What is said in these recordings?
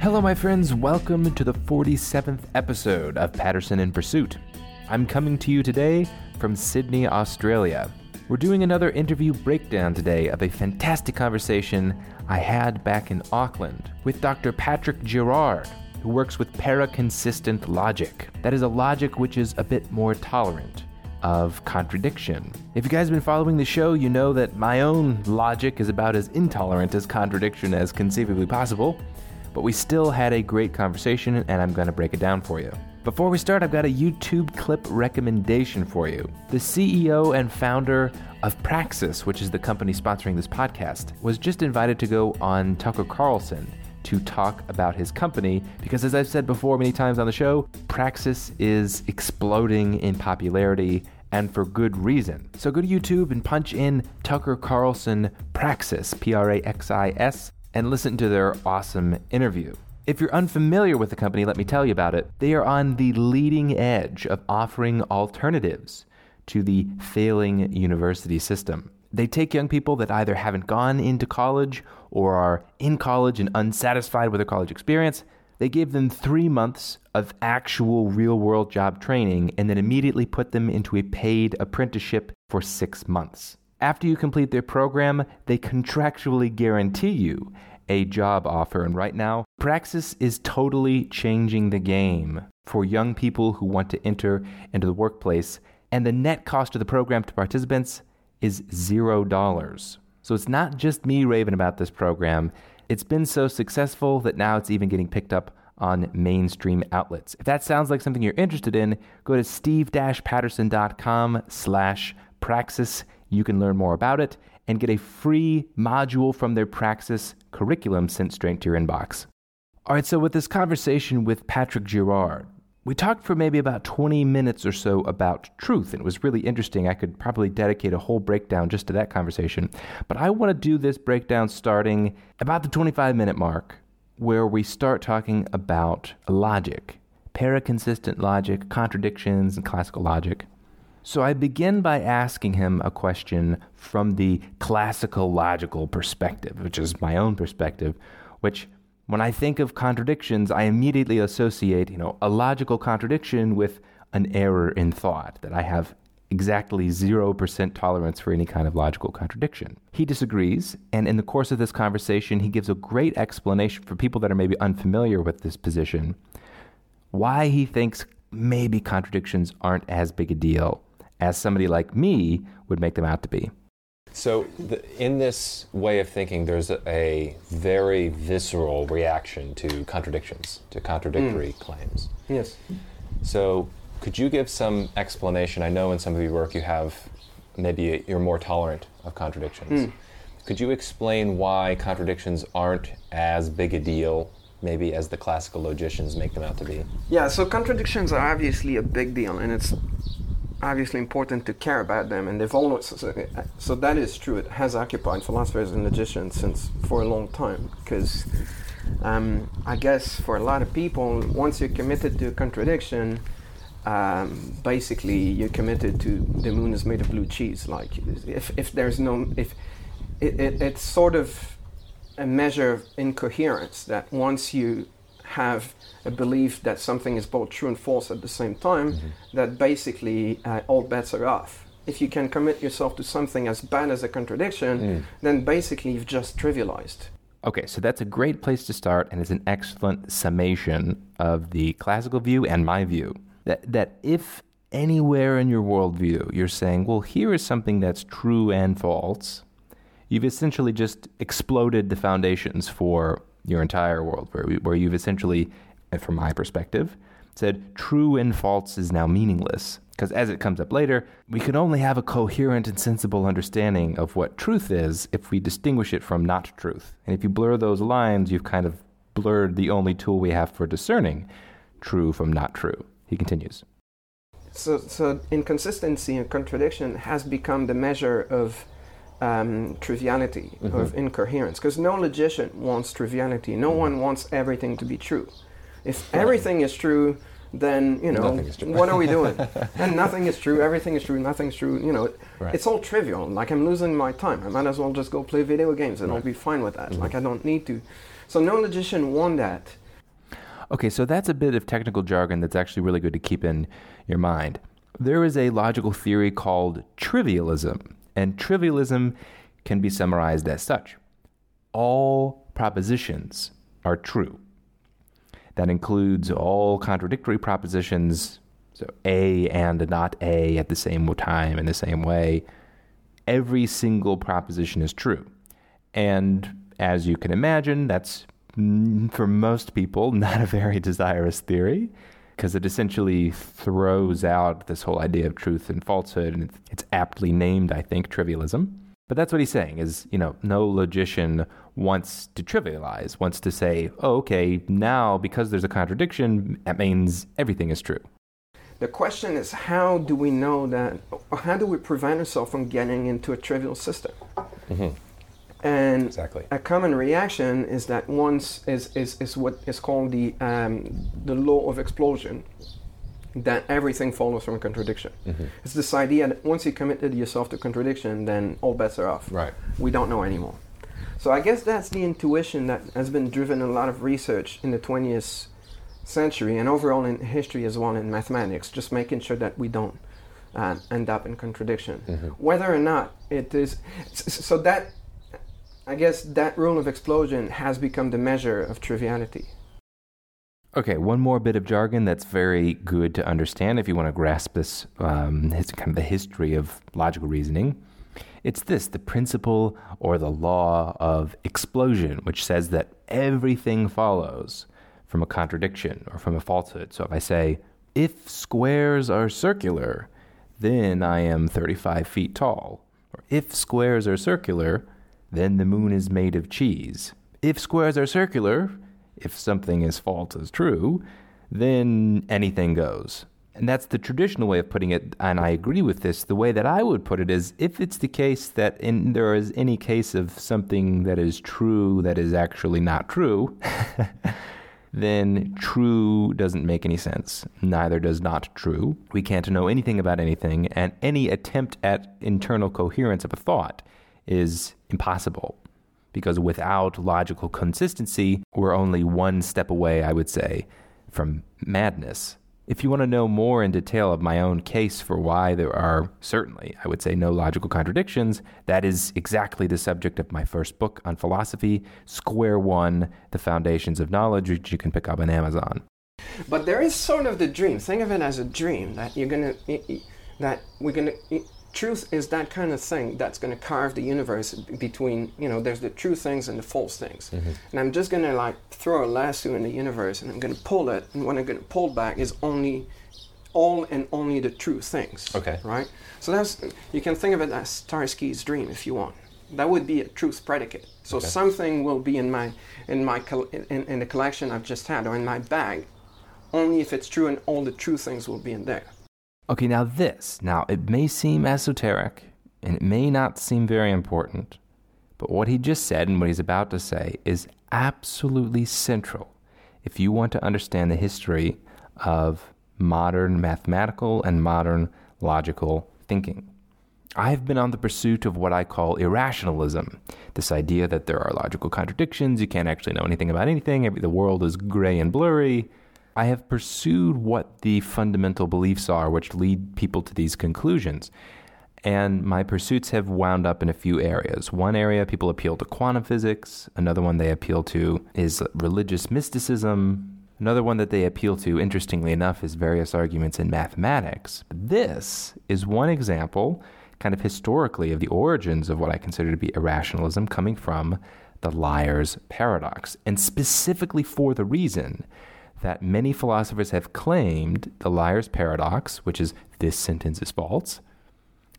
Hello, my friends. Welcome to the 47th episode of Patterson in Pursuit. I'm coming to you today from Sydney, Australia. We're doing another interview breakdown today of a fantastic conversation I had back in Auckland with Dr. Patrick Girard, who works with paraconsistent logic. That is a logic which is a bit more tolerant of contradiction. If you guys have been following the show, you know that my own logic is about as intolerant as contradiction as conceivably possible, but we still had a great conversation and I'm going to break it down for you. Before we start, I've got a YouTube clip recommendation for you. The CEO and founder of Praxis, which is the company sponsoring this podcast, was just invited to go on Tucker Carlson to talk about his company because, as I've said before many times on the show, Praxis is exploding in popularity and for good reason. So go to YouTube and punch in Tucker Carlson Praxis, P R A X I S, and listen to their awesome interview. If you're unfamiliar with the company, let me tell you about it. They are on the leading edge of offering alternatives to the failing university system. They take young people that either haven't gone into college or are in college and unsatisfied with their college experience. They give them three months of actual real world job training and then immediately put them into a paid apprenticeship for six months. After you complete their program, they contractually guarantee you a job offer. And right now, Praxis is totally changing the game for young people who want to enter into the workplace. And the net cost of the program to participants is zero dollars. So it's not just me raving about this program. It's been so successful that now it's even getting picked up on mainstream outlets. If that sounds like something you're interested in, go to steve-patterson.com slash praxis. You can learn more about it and get a free module from their Praxis curriculum sent straight to your inbox. All right, so with this conversation with Patrick Girard, we talked for maybe about 20 minutes or so about truth, and it was really interesting. I could probably dedicate a whole breakdown just to that conversation. But I want to do this breakdown starting about the 25 minute mark, where we start talking about logic, paraconsistent logic, contradictions, and classical logic. So I begin by asking him a question from the classical logical perspective, which is my own perspective, which when I think of contradictions, I immediately associate, you know, a logical contradiction with an error in thought, that I have exactly 0% tolerance for any kind of logical contradiction. He disagrees, and in the course of this conversation, he gives a great explanation for people that are maybe unfamiliar with this position why he thinks maybe contradictions aren't as big a deal as somebody like me would make them out to be. So, the, in this way of thinking, there's a, a, very visceral reaction to contradictions, to contradictory mm. claims. Yes. So, could you give some explanation? I know in some of your work you have maybe you're more tolerant of contradictions. Mm. Could you explain why contradictions aren't as big a deal, maybe, as the classical logicians make them out to be? Yeah, so contradictions are obviously a big deal, and it's obviously important to care about them, and they've always so, so that is true. It has occupied philosophers and logicians since for a long time because. Um, I guess for a lot of people, once you're committed to a contradiction, um, basically you're committed to the moon is made of blue cheese. Like if, if there's no if it, it, it's sort of a measure of incoherence that once you have a belief that something is both true and false at the same time, mm-hmm. that basically uh, all bets are off. If you can commit yourself to something as bad as a contradiction, mm. then basically you've just trivialized. Okay, so that's a great place to start, and it's an excellent summation of the classical view and my view. That, that if anywhere in your worldview you're saying, well, here is something that's true and false, you've essentially just exploded the foundations for your entire world, where, where you've essentially, uh, from my perspective, said true and false is now meaningless. Because as it comes up later, we can only have a coherent and sensible understanding of what truth is if we distinguish it from not truth. And if you blur those lines, you've kind of blurred the only tool we have for discerning true from not true. He continues. So, so inconsistency and contradiction has become the measure of um, triviality, mm-hmm. of incoherence. Because no logician wants triviality. No mm-hmm. one wants everything to be true. If everything is true, then you know what are we doing? and nothing is true. Everything is true. Nothing's true. You know, right. it's all trivial. Like I'm losing my time. I might as well just go play video games, and right. I'll be fine with that. Mm-hmm. Like I don't need to. So no logician want that. Okay, so that's a bit of technical jargon that's actually really good to keep in your mind. There is a logical theory called trivialism, and trivialism can be summarized as such all propositions are true. That includes all contradictory propositions, so A and not A at the same time in the same way. Every single proposition is true. And as you can imagine, that's for most people not a very desirous theory because it essentially throws out this whole idea of truth and falsehood and it's aptly named i think trivialism but that's what he's saying is you know no logician wants to trivialize wants to say oh, okay now because there's a contradiction that means everything is true The question is, how do we know that? How do we prevent ourselves from getting into a trivial system? Mm-hmm. And Exactly. a common reaction is that once is, is, is what is called the um, the law of explosion, that everything follows from a contradiction. It's this idea that once you committed yourself to contradiction, then all bets are off. Right. We don't know anymore. So I guess that's the intuition that has been driven a lot of research in the 20th century and overall in history as well in mathematics, just making sure that we don't uh, end up in contradiction. Whether or not it is, so that, I guess that rule of explosion has become the measure of triviality. Okay, one more bit of jargon that's very good to understand if you want to grasp this, um, his, kind of the history of logical reasoning. It's this the principle or the law of explosion, which says that everything follows from a contradiction or from a falsehood. So if I say, if squares are circular, then I am 35 feet tall. Or if squares are circular, then the moon is made of cheese. If squares are circular, if something is false as true, then anything goes. And that's the traditional way of putting it, and I agree with this. The way that I would put it is if it's the case that in, there is any case of something that is true that is actually not true, then true doesn't make any sense. Neither does not true. We can't know anything about anything, and any attempt at internal coherence of a thought is impossible. Because without logical consistency, we're only one step away, I would say, from madness. If you want to know more in detail of my own case for why there are certainly, I would say, no logical contradictions, that is exactly the subject of my first book on philosophy, Square One The Foundations of Knowledge, which you can pick up on Amazon. But there is sort of the dream. Think of it as a dream that you're i- i- that we're gonna. i- Truth is that kind of thing that's gonna carve the universe between, you know, there's the true things and the false things. Mm-hmm. And I'm just gonna like throw a lasso in the universe and I'm gonna pull it, and when I'm gonna pull back is only, all and only the true things. Okay. Right. So that's you can think of it as Tarski's dream if you want. That would be a truth predicate. So Okay. something will be in my in my col- in, in the collection I've just had or in my bag only if it's true and all the true things will be in there. Okay, now this. Now, it may seem esoteric and it may not seem very important, but what he just said and what he's about to say is absolutely central if you want to understand the history of modern mathematical and modern logical thinking. I've been on the pursuit of what I call irrationalism this idea that there are logical contradictions, you can't actually know anything about anything, the world is gray and blurry. I have pursued what the fundamental beliefs are which lead people to these conclusions. And my pursuits have wound up in a few areas. One area, people appeal to quantum physics. Another one they appeal to is religious mysticism. Another one that they appeal to, interestingly enough, is various arguments in mathematics. This is one example, kind of historically, of the origins of what I consider to be irrationalism coming from the liar's paradox. And specifically for the reason that many philosophers have claimed the liar's paradox, which is this sentence is false,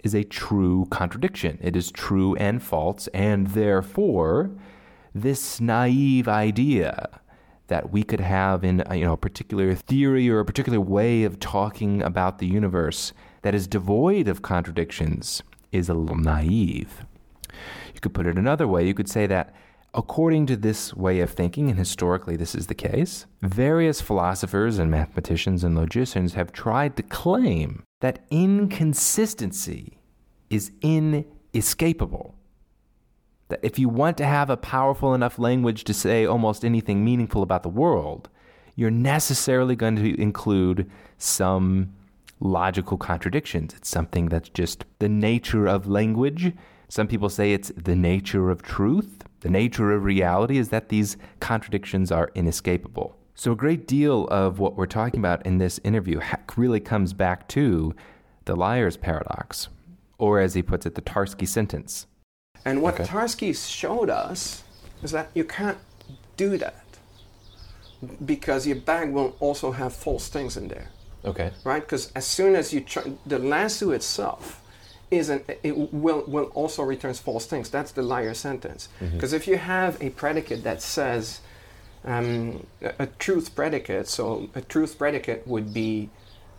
is a true contradiction. It is true and false, and therefore, this naive idea that we could have in a, you know a particular theory or a particular way of talking about the universe that is devoid of contradictions is a little naive. You could put it another way. You could say that according to this way of thinking, and historically this is the case, various philosophers and mathematicians and logicians have tried to claim that inconsistency is inescapable. That if you want to have a powerful enough language to say almost anything meaningful about the world, you're necessarily going to include some logical contradictions. It's something that's just the nature of language. Some people say it's the nature of truth. The nature of reality is that these contradictions are inescapable. So, a great deal of what we're talking about in this interview really comes back to the liar's paradox, or as he puts it, the Tarski sentence. And what okay. Tarski showed us is that you can't do that because your bag will also have false things in there. Okay. Right? Because as soon as you try, the lasso itself is an, it will will also returns false things. That's the liar sentence. Because mm-hmm. if you have a predicate that says um, a, a, truth predicate, so a truth predicate would be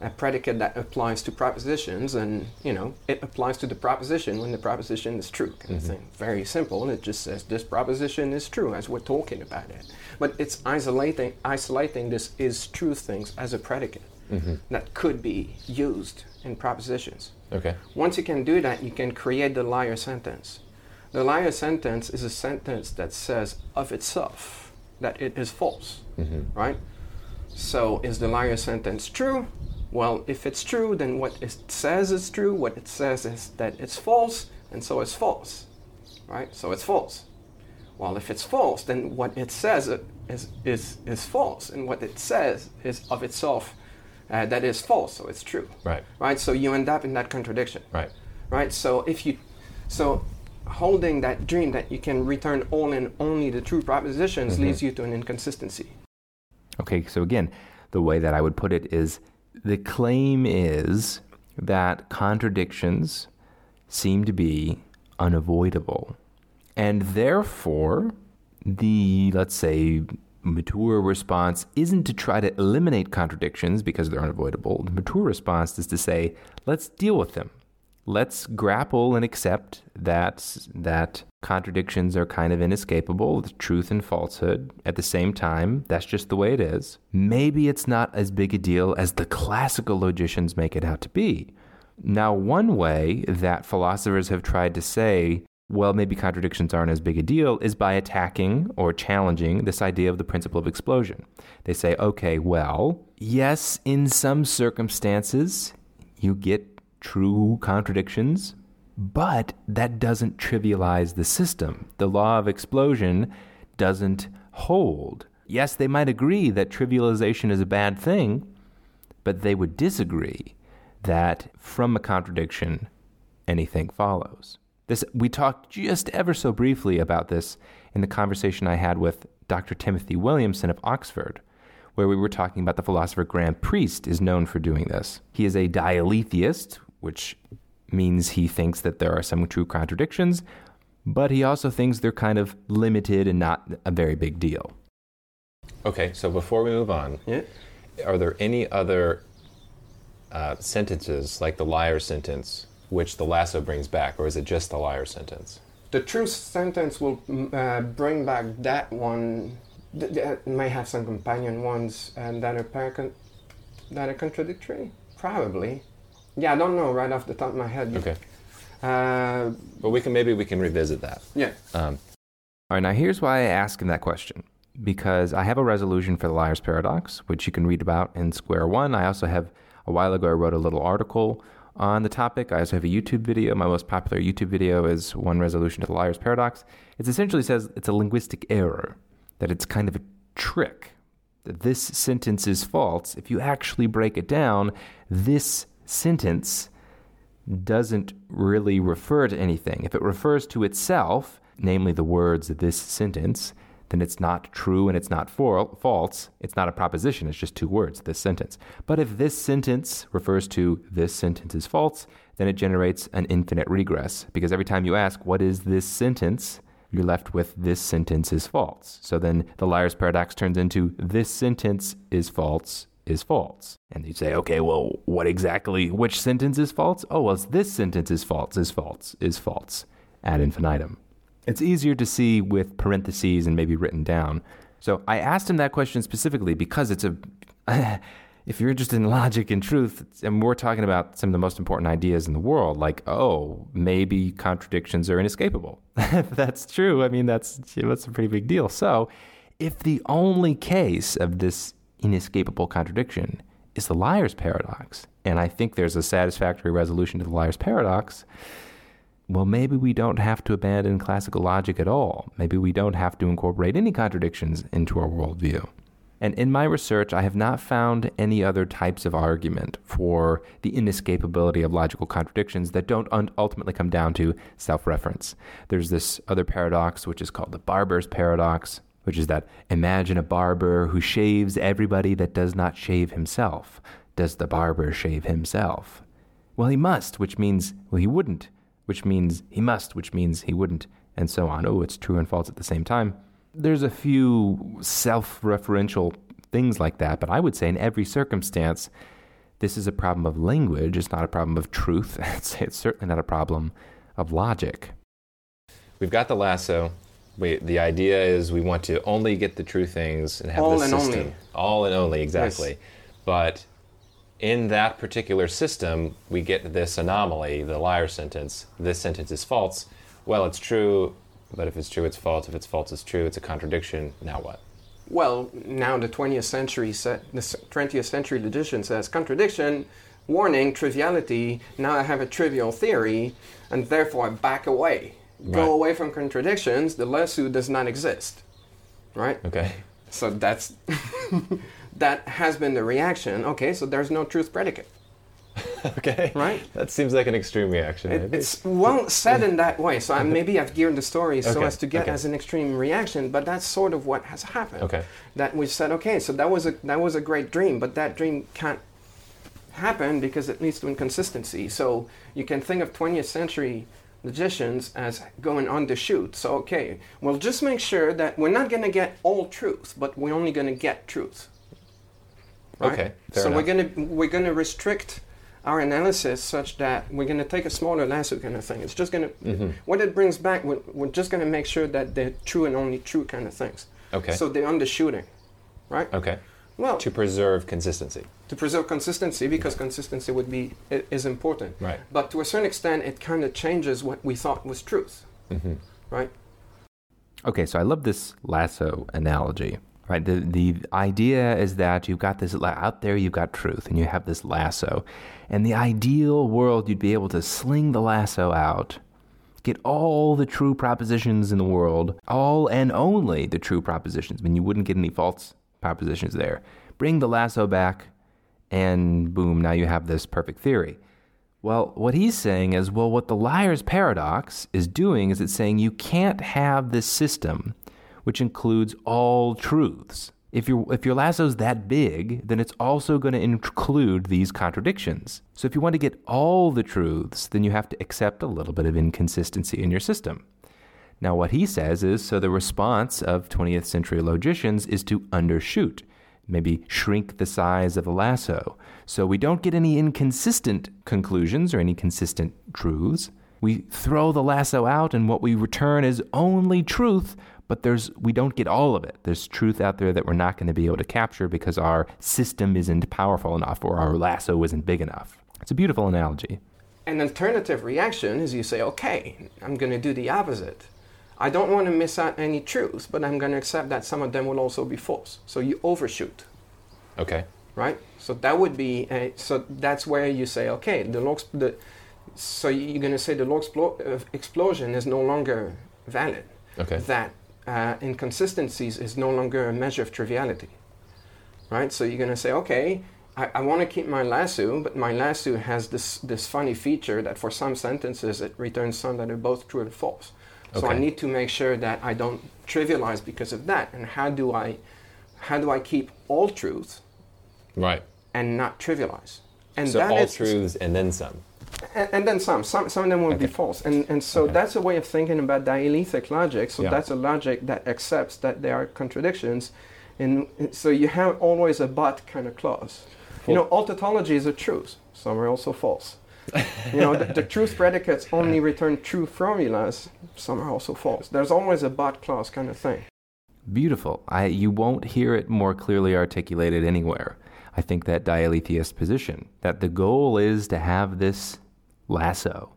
a predicate that applies to propositions, and you know it applies to the proposition when the proposition is true. Kind mm-hmm. thing. Very simple. And it just says this proposition is true as we're talking about it. But it's isolating isolating this is true things as a predicate mm-hmm. that could be used in propositions. Okay. Once you can do that, you can create the liar sentence. The liar sentence is a sentence that says of itself that it is false, mm-hmm. right? So is the liar sentence true? Well, if it's true, then what it says is true. What it says is that it's false, and so it's false, right? So it's false. Well, if it's false, then what it says is, is, is false, and what it says is of itself uh, that is false, so it's true. Right. Right. So you end up in that contradiction. Right. Right. So if you, so holding that dream that you can return all and only the true propositions mm-hmm. leads you to an inconsistency. Okay. So again, the way that I would put it is the claim is that contradictions seem to be unavoidable, and therefore the let's say mature response isn't to try to eliminate contradictions because they're unavoidable. The mature response is to say, let's deal with them. Let's grapple and accept that that contradictions are kind of inescapable, the truth and falsehood. At the same time, that's just the way it is. Maybe it's not as big a deal as the classical logicians make it out to be. Now, one way that philosophers have tried to say well, maybe contradictions aren't as big a deal, is by attacking or challenging this idea of the principle of explosion. They say, okay, well, yes, in some circumstances, you get true contradictions, but that doesn't trivialize the system. The law of explosion doesn't hold. Yes, they might agree that trivialization is a bad thing, but they would disagree that from a contradiction, anything follows. This we talked just ever so briefly about this in the conversation I had with Dr. Timothy Williamson of Oxford, where we were talking about the philosopher Graham Priest is known for doing this. He is a dialetheist, which means he thinks that there are some true contradictions, but he also thinks they're kind of limited and not a very big deal. Okay, so before we move on, yeah. are there any other uh, sentences, like the liar sentence, which the lasso brings back, or is it just the liar sentence? The true sentence will mm, uh, bring back that one. That may have some companion ones and that are par- that are contradictory. Probably. Yeah, I don't know right off the top of my head. Okay. Uh, but we can maybe we can revisit that. Yeah. Um, all right. Now here's why I ask him that question because I have a resolution for the liar's paradox, which you can read about in Square One. I also have a while ago I wrote a little article on the topic. I also have a YouTube video. My most popular YouTube video is One Resolution to the Liar's Paradox. It essentially says it's a linguistic error, that it's kind of a trick, that this sentence is false. If you actually break it down, this sentence doesn't really refer to anything. If it refers to itself, namely the words of this sentence, then it's not true and it's not for, false. It's not a proposition, it's just two words, this sentence. But if this sentence refers to this sentence is false, then it generates an infinite regress because every time you ask, what is this sentence? You're left with this sentence is false. So then the liar's paradox turns into this sentence is false is false. And you say, okay, well, what exactly, which sentence is false? Oh, well, this sentence is false, is false, is false, ad infinitum. It's easier to see with parentheses and maybe written down. So I asked him that question specifically because it's a. if you're interested in logic and truth, and we're talking about some of the most important ideas in the world, like, oh, maybe contradictions are inescapable. that's true, I mean, that's, that's a pretty big deal. So, if the only case of this inescapable contradiction is the liar's paradox. And I think there's a satisfactory resolution to the liar's paradox. Well, maybe we don't have to abandon classical logic at all. Maybe we don't have to incorporate any contradictions into our worldview. And in my research, I have not found any other types of argument for the inescapability of logical contradictions that don't un- ultimately come down to self reference. There's this other paradox, which is called the barber's paradox, which is that imagine a barber who shaves everybody that does not shave himself. Does the barber shave himself? Well, he must, which means, well, he wouldn't, which means he must, which means he wouldn't, and so on. Oh, it's true and false at the same time. There's a few self referential things like that, but I would say in every circumstance, this is a problem of language. It's not a problem of truth. It's, it's certainly not a problem of logic. We've got the lasso. We, the idea is we want to only get the true things and have All this and system. only. All and only, exactly. Yes. But in that particular system, we get this anomaly, the liar sentence. This sentence is false. Well, it's true, but if it's true, it's false. If it's false, it's true. It's a contradiction. Now what? Well, now the 20th century set, the 20th century logician says contradiction, warning, triviality. Now I have a trivial theory, and therefore I back away. Right. Go away from contradictions. The lasso does not exist, right? Okay. So that's that has been the reaction. Okay, so there's no truth predicate. okay. Right. That seems like an extreme reaction. It, it's well said in that way. So I, maybe I've geared the story so Okay, as to get okay. as an extreme reaction, but that's sort of what has happened. Okay. That we said, okay, so that was a that was a great dream, but that dream can't happen because it leads to inconsistency. So you can think of 20th century logicians as going on the shoot. So okay, we'll just make sure that we're not going to get all truth, but we're only going to get truth. Right? Okay, fair so we're going to we're going to restrict our analysis such that we're going to take a smaller lasso kind of thing. It's just going to Mm-hmm. what it brings back. We're, we're just going to make sure that they're true and only true kind of things. Okay. So they're undershooting, right? okay. Well, To preserve consistency. to preserve consistency because consistency would be is important. Right. But to a certain extent, it kind of changes what we thought was truth, Mm-hmm. right? Okay, so I love this lasso analogy. Right, the the idea is that you've got this out there, you've got truth, and you have this lasso. And the ideal world, you'd be able to sling the lasso out, get all the true propositions in the world, all and only the true propositions. I mean, you wouldn't get any false propositions there. Bring the lasso back, and boom, now you have this perfect theory. Well, what he's saying is, well, what the liar's paradox is doing is it's saying you can't have this system which includes all truths. If your if your lasso's that big, then it's also going to include these contradictions. So if you want to get all the truths, then you have to accept a little bit of inconsistency in your system. Now, what he says is so the response of 20th century logicians is to undershoot, maybe shrink the size of the lasso. So we don't get any inconsistent conclusions or any consistent truths. We throw the lasso out, and what we return is only truth, but there's we don't get all of it. There's truth out there that we're not going to be able to capture because our system isn't powerful enough or our lasso isn't big enough. It's a beautiful analogy. An alternative reaction is you say, okay, I'm going to do the opposite. I don't want to miss out any truth, but I'm going to accept that some of them will also be false. So you overshoot. Okay. right? So that would be a, so that's where you say, okay, the exp- the so you're going to say the law explo- uh, explosion is no longer valid. Okay. That uh, inconsistencies is no longer a measure of triviality, right? So you're going to say, okay, I, I want to keep my lasso, but my lasso has this this funny feature that for some sentences it returns some that are both true and false. So I need to make sure that I don't trivialize because of that. And how do I how do I keep all truth Right. and not trivialize. And So all is- truths and then some. and, and then some. Some some of them will be false. And and so Okay. that's a way of thinking about dialetheic logic. So Yeah. that's a logic that accepts that there are contradictions. And so you have always a but kind of clause. You know, all tautologies are truths. Some are also false. you know, the, the truth predicates only return true formulas. Some are also false. There's always a but clause kind of thing. Beautiful. I, you won't hear it more clearly articulated anywhere. I think that dialetheist position, that the goal is to have this lasso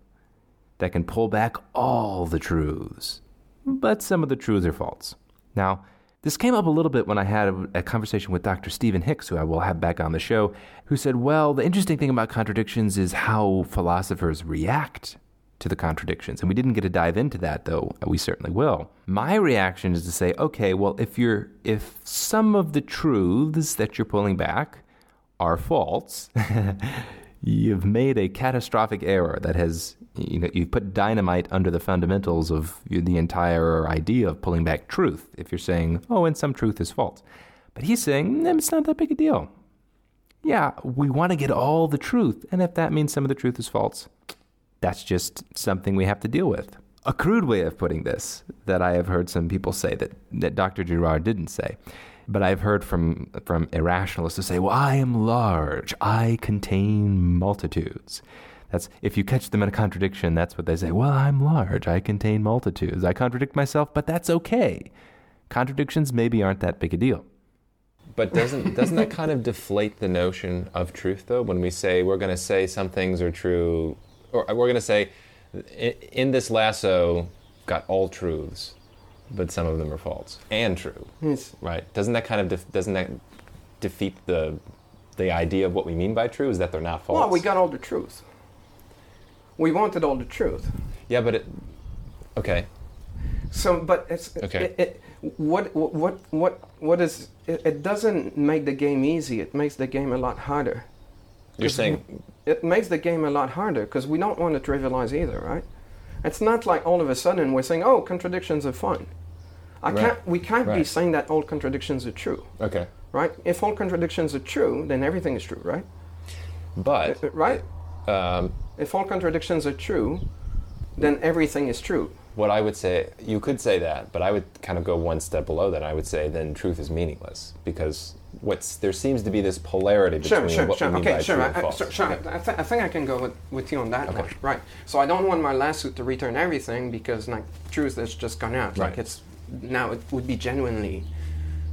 that can pull back all the truths, but some of the truths are false. Now, This came up a little bit when I had a, a, conversation with Dr. Stephen Hicks, who I will have back on the show, who said, Well, the interesting thing about contradictions is how philosophers react to the contradictions. And we didn't get to dive into that, though we certainly will. My reaction is to say, okay, well, if you're if some of the truths that you're pulling back are false, you've made a catastrophic error that has you know you've put dynamite under the fundamentals of the entire idea of pulling back truth if you're saying oh and some truth is false but he's saying mm, it's not that big a deal yeah we want to get all the truth and if that means some of the truth is false that's just something we have to deal with a crude way of putting this that i have heard some people say that, that dr girard didn't say but I've heard from from irrationalists to say, "Well, I am large. I contain multitudes." That's if you catch them in a contradiction, that's what they say. Well, I'm large. I contain multitudes. I contradict myself, but that's okay. Contradictions maybe aren't that big a deal. But doesn't doesn't that kind of deflate the notion of truth though when we say we're going to say some things are true or we're going to say in this lasso got all truths but some of them are false and true. Yes. Right? Doesn't that kind of def- doesn't that defeat the the idea of what we mean by true is that they're not false? Well, we got all the truth we wanted all the truth. Yeah, but it. Okay. So, but it's okay. It, it, what what what what is it, it, doesn't make the game easy. It makes the game a lot harder. You're saying it makes the game a lot harder because we don't want to trivialize either, right? It's not like all of a sudden we're saying, "Oh, contradictions are fun." I right. can't. We can't right. be saying that all contradictions are true. Okay. Right. If all contradictions are true, then everything is true, right? But uh, right. Um, if all contradictions are true, then everything is true. What I would say, you could say that, but I would kind of go one step below that. I would say then truth is meaningless because what's there seems to be this polarity between sure, sure, what sure. we mean okay, by sure, true I, and false. Sure, sure. Okay. I, th- I, think I can go with, with you on that okay. one. Right. So I don't want my lawsuit to return everything because like truth has just gone out. Right. Like it's now it would be genuinely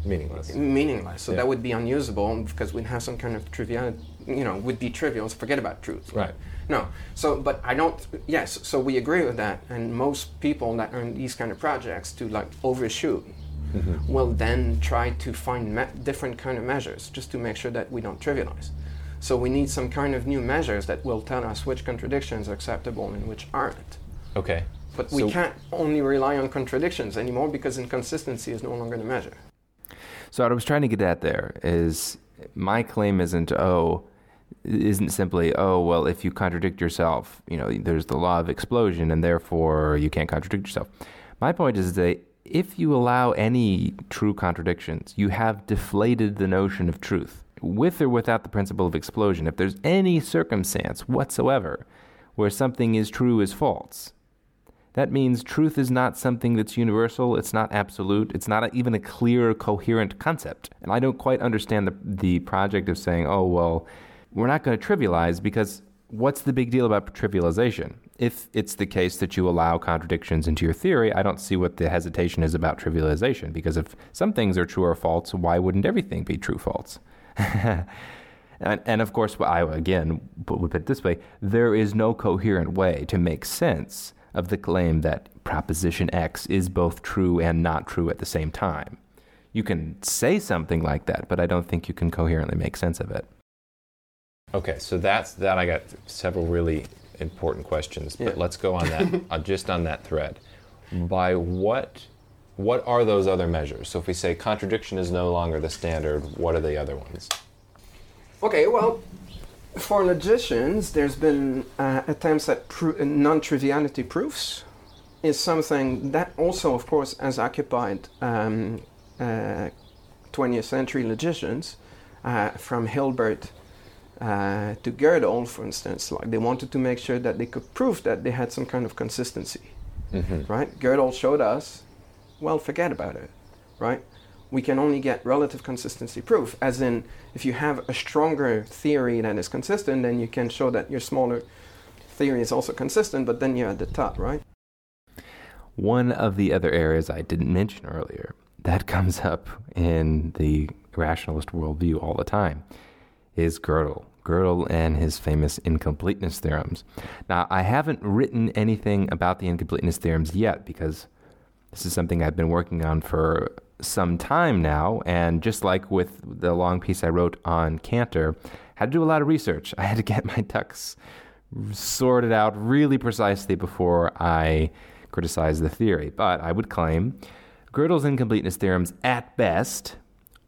meaningless. Meaningless. So yeah. that would be unusable because we'd have some kind of triviality. You know, would be trivial. So forget about truth. Right. No. So, but I don't. Yes. So we agree with that, and most people that are in these kind of projects to like overshoot mm-hmm. will then try to find me- different kind of measures just to make sure that we don't trivialize. So we need some kind of new measures that will tell us which contradictions are acceptable and which aren't. Okay. But we can't only rely on contradictions anymore because inconsistency is no longer the measure. So what I was trying to get at there is my claim isn't oh isn't simply oh well if you contradict yourself you know there's the law of explosion and therefore you can't contradict yourself my point is that if you allow any true contradictions you have deflated the notion of truth with or without the principle of explosion if there's any circumstance whatsoever where something is true is false that means truth is not something that's universal, it's not absolute, it's not even a clear, coherent concept. And I don't quite understand the, the project of saying, oh, well, we're not going to trivialize because what's the big deal about trivialization? If it's the case that you allow contradictions into your theory, I don't see what the hesitation is about trivialization because if some things are true or false, why wouldn't everything be true false? and, and, of course, I again would put it this way there is no coherent way to make sense of the claim that proposition X is both true and not true at the same time. You can say something like that, but I don't think you can coherently make sense of it. Okay, so that's that. I got several really important questions, but yeah. let's go on that uh, just on that thread. By what what are those other measures? So if we say contradiction is no longer the standard, what are the other ones? Okay, well, for logicians, there's been uh, attempts at pro- non-triviality proofs. Is something that also, of course, has occupied um, uh, 20th century logicians, uh, from Hilbert uh, to Gödel, for instance, like they wanted to make sure that they could prove that they had some kind of consistency, mm-hmm. right? Gödel showed us, well, forget about it, right? We can only get relative consistency proof, as in, if you have a stronger theory that is consistent, then you can show that your smaller theory is also consistent, but then you're at the top, right? One of the other areas I didn't mention earlier that comes up in the rationalist worldview all the time is Gödel. Gödel and his famous incompleteness theorems. Now, I haven't written anything about the incompleteness theorems yet because this is something I've been working on for some time now, and just like with the long piece I wrote on Cantor, I had to do a lot of research. I had to get my ducks sorted out really precisely before I criticized the theory. But I would claim Gödel's incompleteness theorems, at best,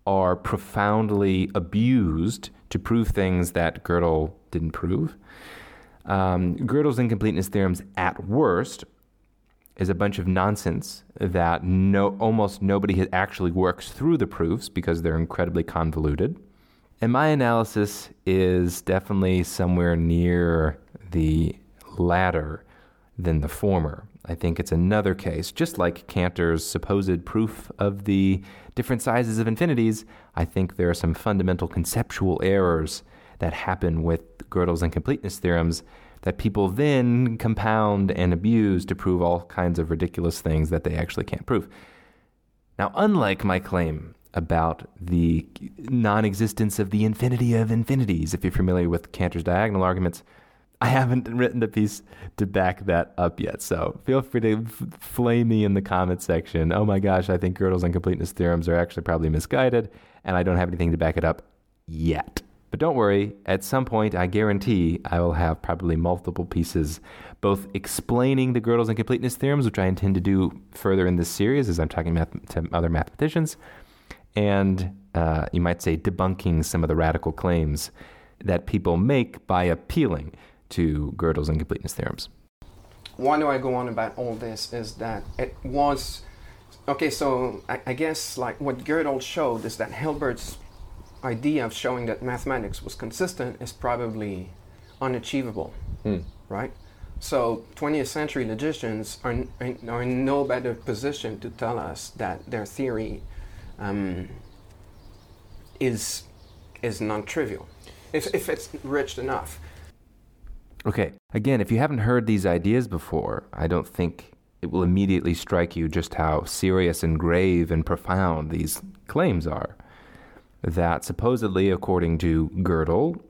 are profoundly abused to prove things that Gödel didn't prove. Um, Gödel's incompleteness theorems, at worst, is a bunch of nonsense that no, almost nobody actually works through the proofs because they're incredibly convoluted. And my analysis is definitely somewhere near the latter than the former. I think it's another case, just like Cantor's supposed proof of the different sizes of infinities. I think there are some fundamental conceptual errors that happen with Gödel's incompleteness theorems that people then compound and abuse to prove all kinds of ridiculous things that they actually can't prove. Now, unlike my claim about the non existence of the infinity of infinities, if you're familiar with Cantor's diagonal arguments, I haven't written a piece to back that up yet. So feel free to f- flame me in the comment section. Oh my gosh, I think Gödel's incompleteness theorems are actually probably misguided, and I don't have anything to back it up yet. But don't worry, at some point, I guarantee I will have probably multiple pieces, both explaining the Gödel's incompleteness theorems, which I intend to do further in this series as I'm talking math- to other mathematicians, and uh, you might say debunking some of the radical claims that people make by appealing to Gödel's incompleteness theorems. Why do I go on about all this? Is that it was okay? So I, I guess like what Gödel showed is that Hilbert's idea of showing that mathematics was consistent is probably unachievable, Hmm. right? So 20th century logicians are, in- are in no better position to tell us that their theory um, is is non-trivial, if, if it's rich enough. Okay, again, if you haven't heard these ideas before, I don't think it will immediately strike you just how serious and grave and profound these claims are. That supposedly, according to Gödel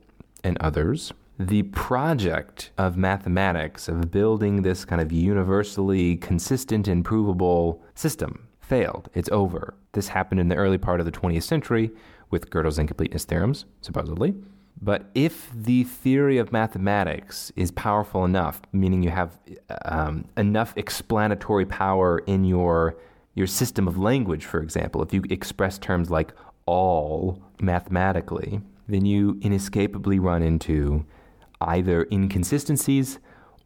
and others, the project of mathematics, of building this kind of universally consistent and provable system, failed. It's over. This happened in the early part of the 20th century with Gödel's incompleteness theorems, supposedly. But if the theory of mathematics is powerful enough, meaning you have um, enough explanatory power in your your system of language, for example, if you express terms like all mathematically, then you inescapably run into either inconsistencies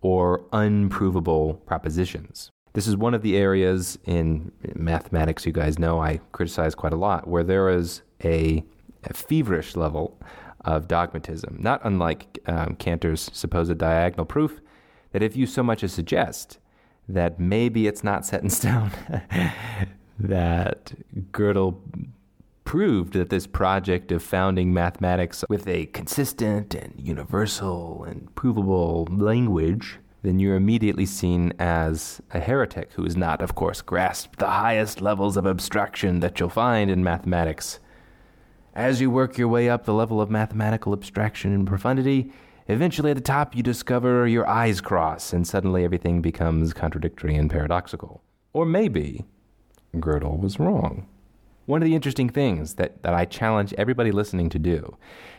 or unprovable propositions. This is one of the areas in mathematics you guys know I criticize quite a lot, where there is a, a feverish level of dogmatism, not unlike um, Cantor's supposed diagonal proof, that if you so much as suggest that maybe it's not set in stone, that Gödel proved that this project of founding mathematics with a consistent and universal and provable language, then you're immediately seen as a heretic who has not, of course, grasped the highest levels of abstraction that you'll find in mathematics. As you work your way up the level of mathematical abstraction and profundity, eventually at the top you discover your eyes cross and suddenly everything becomes contradictory and paradoxical. Or maybe Gödel was wrong. One of the interesting things that, that I challenge everybody listening to do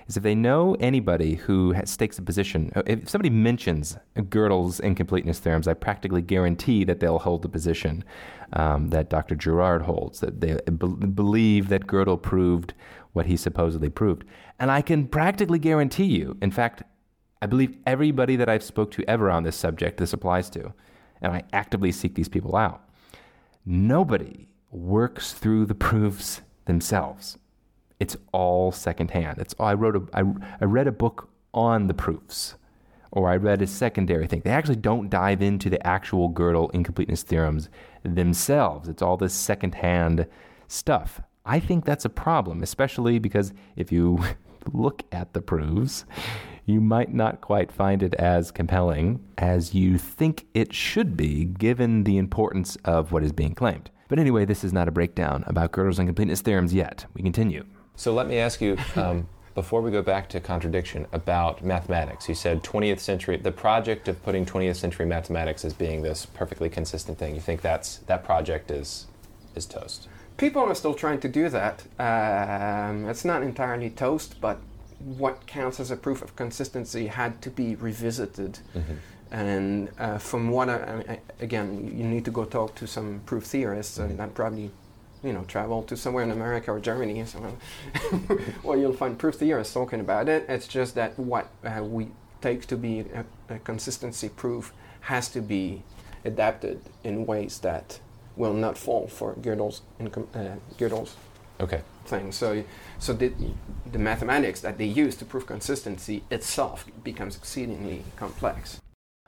is if they know anybody who has, a position, uh, if somebody mentions Gödel's incompleteness theorems, I practically guarantee that they'll hold the position um, that Dr. Girard holds, that they be- believe that Gödel proved what he supposedly proved. And I can practically guarantee you, in fact, I believe everybody that I've spoke to ever on this subject this applies to, and I actively seek these people out. Nobody works through the proofs themselves. It's all secondhand. It's I wrote a I, I read a book on the proofs, or I read a secondary thing. They actually don't dive into the actual Gödel incompleteness theorems themselves. It's all this secondhand stuff. I think that's a problem, especially because if you look at the proofs, you might not quite find it as compelling as you think it should be, given the importance of what is being claimed. But anyway, this is not a breakdown about Gödel's incompleteness theorems yet. We continue. So let me ask you, um, before we go back to contradiction, about mathematics. You said 20th century, the project of putting 20th century mathematics as being this perfectly consistent thing. You think that's that project is is toast? People are still trying to do that. Um, it's not entirely toast, but what counts as a proof of consistency had to be revisited. And uh, from what I, I mean, again, you need to go talk to some proof theorists, and that probably, you know, travel to somewhere in America or Germany, or somewhere, where you'll find proof theorists talking about it. It's just that what uh, we take to be a, a consistency proof has to be adapted in ways that will not fall for Gödel's, incom- uh, Gödel's Okay. thing. So, so the, the mathematics that they use to prove consistency itself becomes exceedingly complex.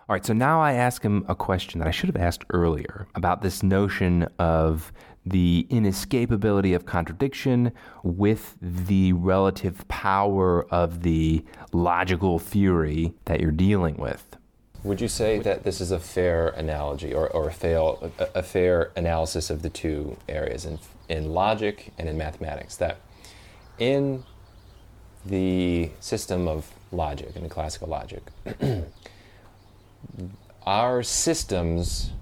All right, so now I ask him a question that I should have asked earlier about this notion of the inescapability of contradiction with the relative power of the logical theory that you're dealing with. Would you say that this is a fair analogy or, or a, fail, a, a fair analysis of the two areas in, in logic and in mathematics? That in the system of logic, in the classical logic, our systems,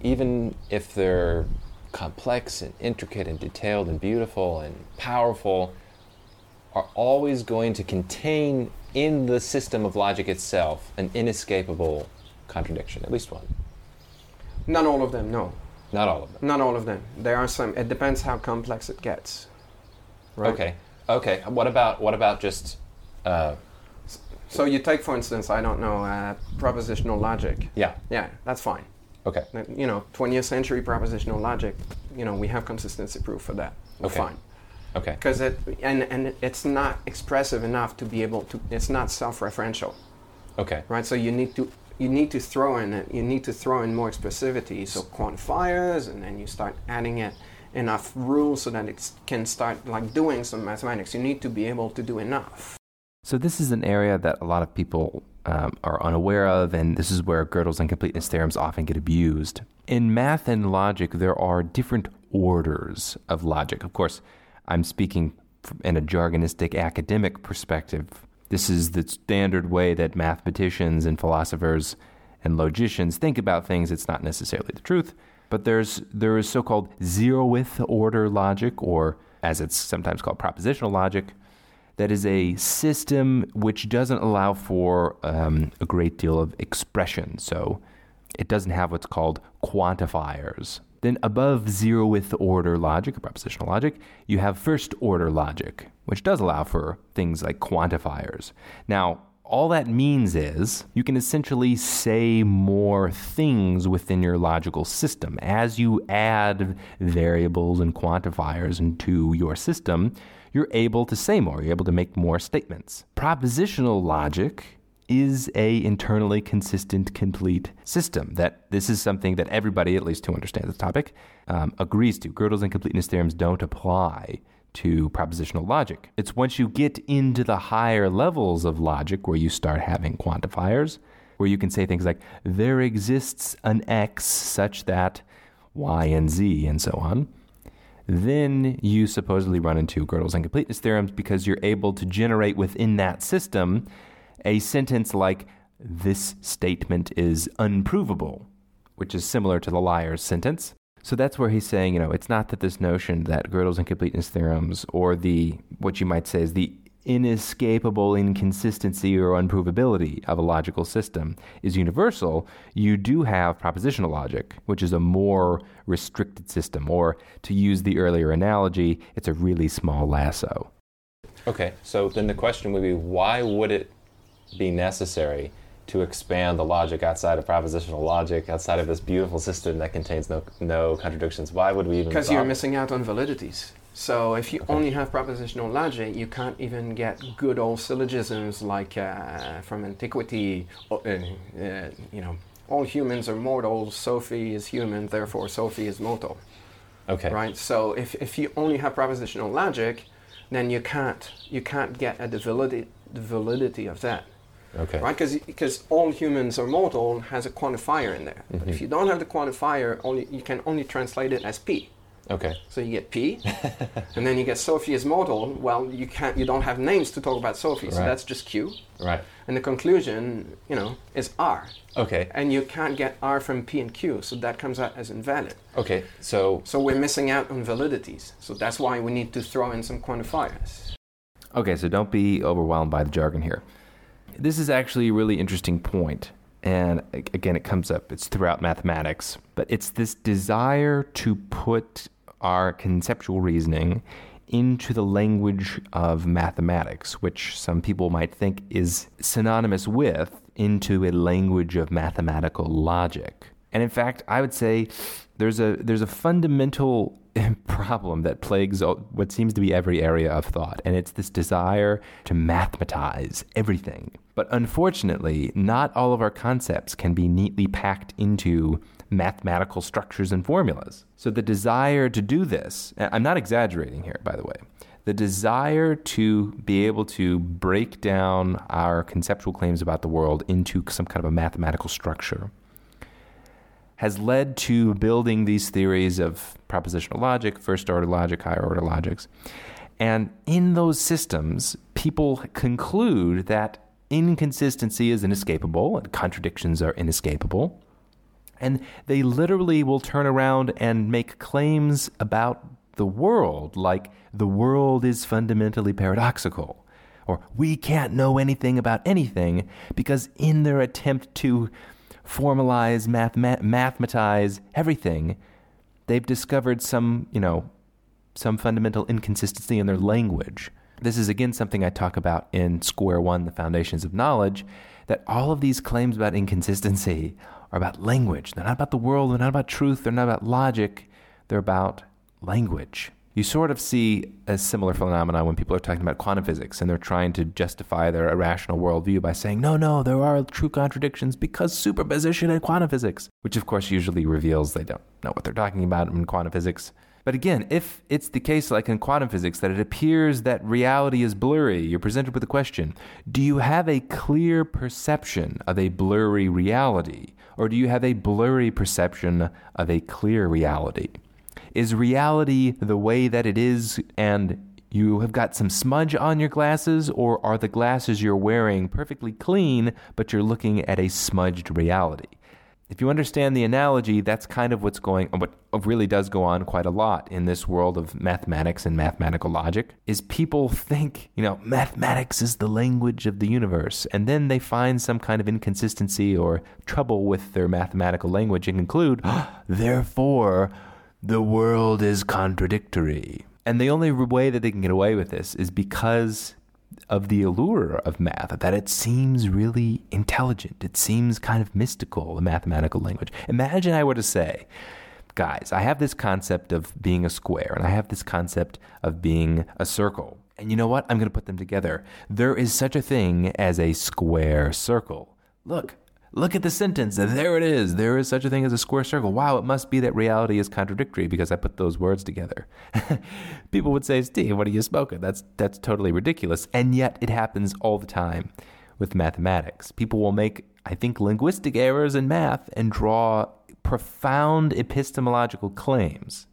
even if they're complex and intricate and detailed and beautiful and powerful, are always going to contain in the system of logic itself an inescapable contradiction, at least one. Not all of them, no. Not all of them. Not all of them. There are some. It depends how complex it gets. Right? Okay. Okay. What about what about just uh, So you take, for instance, I don't know, uh, propositional logic. yeah. Yeah, that's fine. Okay. You know, 20th century propositional logic. You know, we have consistency proof for that. We're Okay. fine. Okay. because it and and it's not expressive enough to be able to. It's not self-referential. Okay. right? So you need to you need to throw in it. You need to throw in more expressivity. So quantifiers, and then you start adding it enough rules so that it can start like doing some mathematics. You need to be able to do enough. So this is an area that a lot of people um, are unaware of, and this is where Gödel's incompleteness theorems often get abused. In math and logic, there are different orders of logic. Of course, I'm speaking in a jargonistic academic perspective. This is the standard way that mathematicians and philosophers and logicians think about things. It's not necessarily the truth, but there's there is so-called zeroth order logic, or as it's sometimes called propositional logic, that is a system which doesn't allow for um, a great deal of expression. So it doesn't have what's called quantifiers. Then above zeroth order logic, or propositional logic, you have first order logic, which does allow for things like quantifiers. Now, all that means is you can essentially say more things within your logical system. As you add variables and quantifiers into your system, you're able to say more, you're able to make more statements. Propositional logic is a internally consistent complete system that this is something that everybody at least who understands the topic um, agrees to. Gödel's incompleteness theorems don't apply to propositional logic. It's once you get into the higher levels of logic where you start having quantifiers where you can say things like there exists an x such that y and z and so on then you supposedly run into Gödel's incompleteness theorems because you're able to generate within that system a sentence like, this statement is unprovable, which is similar to the liar's sentence. So that's where he's saying, you know, it's not that this notion that Gödel's incompleteness theorems or the, what you might say is the inescapable inconsistency or unprovability of a logical system is universal, you do have propositional logic, which is a more restricted system, or to use the earlier analogy, it's a really small lasso. Okay. So then the question would be, why would it be necessary to expand the logic outside of propositional logic, outside of this beautiful system that contains no no contradictions? Why would we even? Because you're missing out on validities. So if you only have propositional logic, you can't even get good old syllogisms like uh, from antiquity. Uh, uh, you know, all humans are mortal. Sophie is human, therefore Sophie is mortal. Okay. Right. So if, if you only have propositional logic, then you can't you can't get at the validity the validity of that. Okay. Right, because all humans are mortal has a quantifier in there. But if mm-hmm. you don't have the quantifier, only you can only translate it as p. Okay. So you get P, and then you get Sophie is mortal. Well, you can't, you don't have names to talk about Sophie, so Right. that's just Q. Right. And the conclusion, you know, is R, Okay. and you can't get R from P and Q, so that comes out as invalid. Okay. So So we're missing out on validities. So that's why we need to throw in some quantifiers. Okay, so don't be overwhelmed by the jargon here. This is actually a really interesting point. and again, it comes up. It's throughout mathematics, but it's this desire to put our conceptual reasoning into the language of mathematics, which some people might think is synonymous with into a language of mathematical logic. And in fact, I would say there's a there's a fundamental problem that plagues what seems to be every area of thought, and it's this desire to mathematize everything. But unfortunately, not all of our concepts can be neatly packed into mathematical structures and formulas. So the desire to do this, I'm not exaggerating here, by the way. The desire to be able to break down our conceptual claims about the world into some kind of a mathematical structure has led to building these theories of propositional logic, first order logic, higher order logics. And in those systems, people conclude that inconsistency is inescapable and contradictions are inescapable. And they literally will turn around and make claims about the world, like the world is fundamentally paradoxical, or we can't know anything about anything, because in their attempt to formalize, mathema- mathematize everything, they've discovered some, you know, some fundamental inconsistency in their language. This is again something I talk about in Square One, the Foundations of Knowledge, that all of these claims about inconsistency are about language. They're not about the world, they're not about truth, they're not about logic, they're about language. You sort of see a similar phenomenon when people are talking about quantum physics and they're trying to justify their irrational worldview by saying, no, no, there are true contradictions because superposition in quantum physics, which of course usually reveals they don't know what they're talking about in quantum physics. But again, if it's the case like in quantum physics that it appears that reality is blurry, you're presented with a question Do you have a clear perception of a blurry reality? Or do you have a blurry perception of a clear reality? Is reality the way that it is and you have got some smudge on your glasses, or are the glasses you're wearing perfectly clean, but you're looking at a smudged reality? If you understand the analogy, that's kind of what's going what really does go on quite a lot in this world of mathematics and mathematical logic is people think, you know, mathematics is the language of the universe and then they find some kind of inconsistency or trouble with their mathematical language and conclude, therefore the world is contradictory. And the only way that they can get away with this is because of the allure of math, that it seems really intelligent. It seems kind of mystical, the mathematical language. Imagine I were to say, guys, I have this concept of being a square, and I have this concept of being a circle. And you know what? I'm going to put them together. There is such a thing as a square circle. Look, look at the sentence. There it is. There is such a thing as a square circle. Wow, it must be that reality is contradictory because I put those words together. People would say, Steve, what are you smoking? That's that's totally ridiculous. And yet it happens all the time with mathematics. People will make, I think, linguistic errors in math and draw profound epistemological claims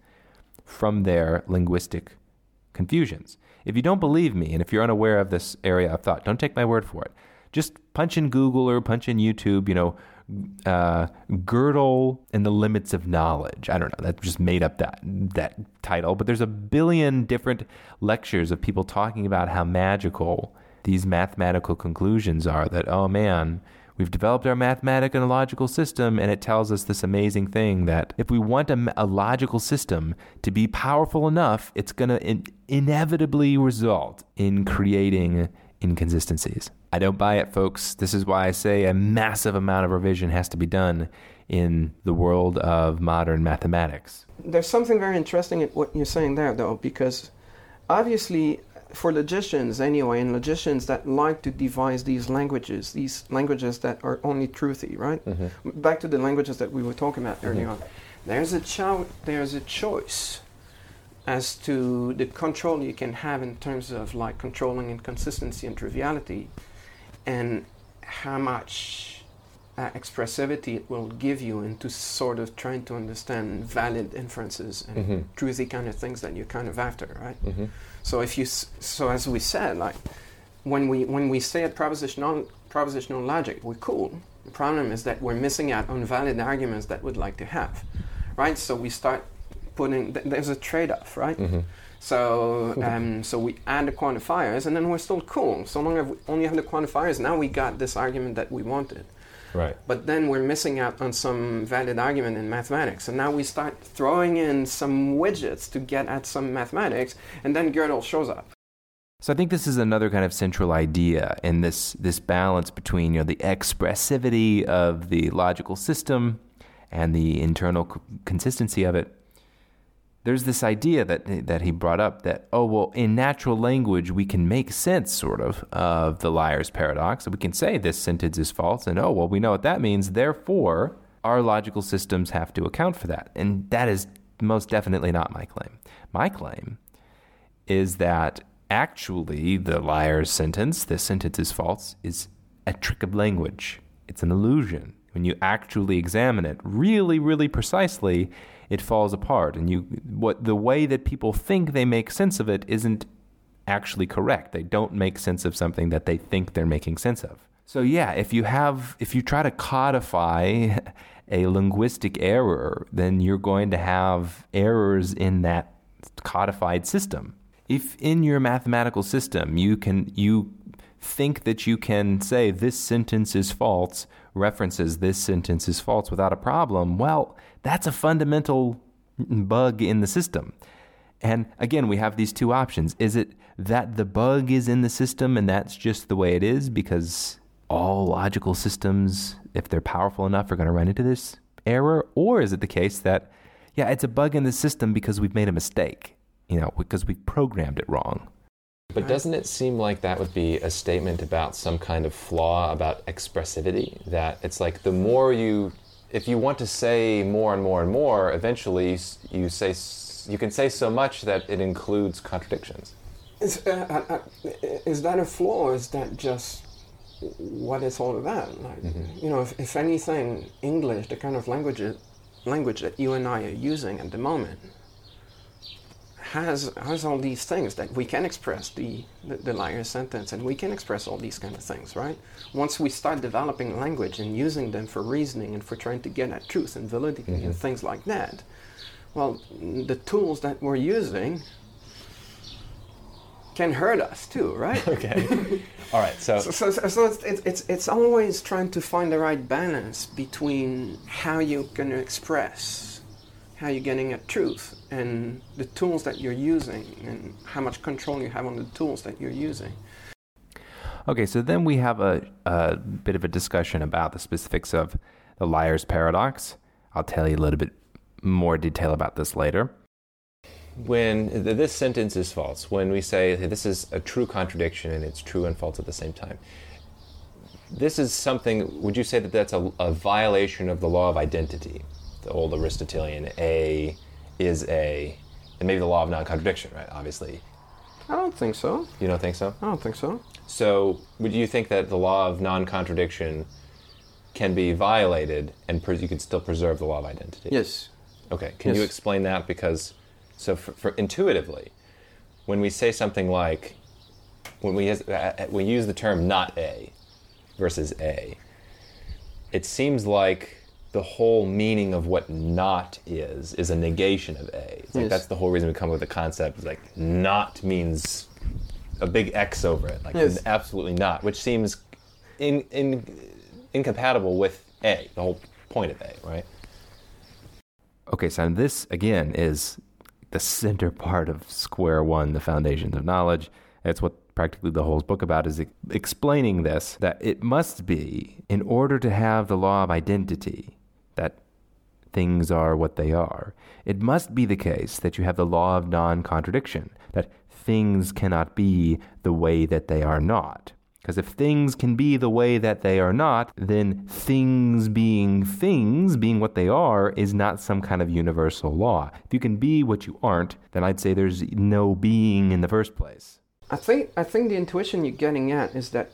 from their linguistic confusions. If you don't believe me, and if you're unaware of this area of thought, don't take my word for it. Just punch in Google or punch in YouTube, you know, uh, Gödel and the limits of knowledge. I don't know. That just made up that that title, but there's a billion different lectures of people talking about how magical these mathematical conclusions are. That oh man, we've developed our mathematical and logical system, and it tells us this amazing thing that if we want a, a logical system to be powerful enough, it's going to in- inevitably result in creating inconsistencies. I don't buy it, folks. This is why I say a massive amount of revision has to be done in the world of modern mathematics. There's something very interesting in what you're saying there, though, because obviously, for logicians anyway, and logicians that like to devise these languages, these languages that are only truthy, right? Mm-hmm. Back to the languages that we were talking about earlier mm-hmm. on. There's a cho- there's a choice as to the control you can have in terms of like controlling inconsistency and triviality, and how much uh, expressivity it will give you into sort of trying to understand valid inferences and Mhm. truthy kind of things that you're kind of after, right? hmm So if you s- so as we said, like when we when we say at propositional propositional logic, we're cool. The problem is that we're missing out on valid arguments that we'd like to have, right? So we start putting th- there's a trade-off, right? hmm So um, so we add the quantifiers, and then we're still cool. So long as we only have the quantifiers, now we got this argument that we wanted. Right. But then we're missing out on some valid argument in mathematics. So now we start throwing in some widgets to get at some mathematics, and then Gödel shows up. So I think this is another kind of central idea in this this balance between you know the expressivity of the logical system and the internal c- consistency of it. There's this idea that that he brought up that oh well in natural language we can make sense sort of of the liar's paradox. We can say this sentence is false and oh well we know what that means. Therefore our logical systems have to account for that. And that is most definitely not my claim. My claim is that actually the liar's sentence, this sentence is false, is a trick of language. It's an illusion. When you actually examine it really, really precisely, it falls apart. And you what the way that people think they make sense of it isn't actually correct. They don't make sense of something that they think they're making sense of. So yeah, if you have if you try to codify a linguistic error, then you're going to have errors in that codified system. If in your mathematical system you can you think that you can say this sentence is false references this sentence is false without a problem, well, that's a fundamental bug in the system. And again, we have these two options. Is it that the bug is in the system and that's just the way it is because all logical systems, if they're powerful enough, are going to run into this error? Or is it the case that, yeah, it's a bug in the system because we've made a mistake, you know, because we programmed it wrong? But doesn't it seem like that would be a statement about some kind of flaw about expressivity? That it's like the more you, if you want to say more and more and more, eventually you say you can say so much that it includes contradictions. Is, uh, uh, uh, is that a flaw or is that just what it's all about? Like, You know, if, if anything, English, the kind of language, language that you and I are using at the moment, has has all these things that we can express the, the, the liar sentence and we can express all these kind of things, right? Once we start developing language and using them for reasoning and for trying to get at truth and validity and mm-hmm. things like that, well, the tools that we're using can hurt us too, right? Okay. All right. So, So, so, so, so it's, it's, it's, it's always trying to find the right balance between how you're going to express, how you're getting at truth, and the tools that you're using, and how much control you have on the tools that you're using. Okay, so then we have a, a bit of a discussion about the specifics of the liar's paradox. I'll tell you a little bit more detail about this later. when th- this sentence is false, when we say hey, this is a true contradiction and it's true and false at the same time, this is something. Would you say that that's a, a violation of the law of identity, the old Aristotelian A is A, and maybe the law of non-contradiction, right? Obviously, I don't think so. you don't think so. I don't think so. So, would you think that the law of non-contradiction can be violated and pres you could still preserve the law of identity? Yes. Okay, can you explain that? Because, so for, for intuitively, when we say something like, when we, we use the term not A versus A, it seems like the whole meaning of what not is is a negation of A. It's like Yes. that's the whole reason we come up with the concept. Is like not means a big X over it, like Yes. absolutely not, which seems in, in, incompatible with A, the whole point of A, right? Okay, so this again is the center part of Square One, the foundations of knowledge. It's what practically the whole book about is explaining this that it must be in order to have the law of identity that things are what they are. It must be the case that you have the law of non-contradiction that things cannot be the way that they are not. Because if things can be the way that they are not, then things being things, being what they are, is not some kind of universal law. If you can be what you aren't, then I'd say there's no being in the first place. I think I think the intuition you're getting at is that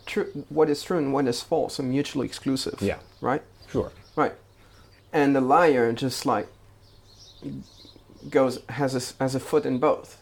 what is true and what is false are mutually exclusive. Yeah. Right. Sure. Right. And the liar just like goes has a, has a foot in both.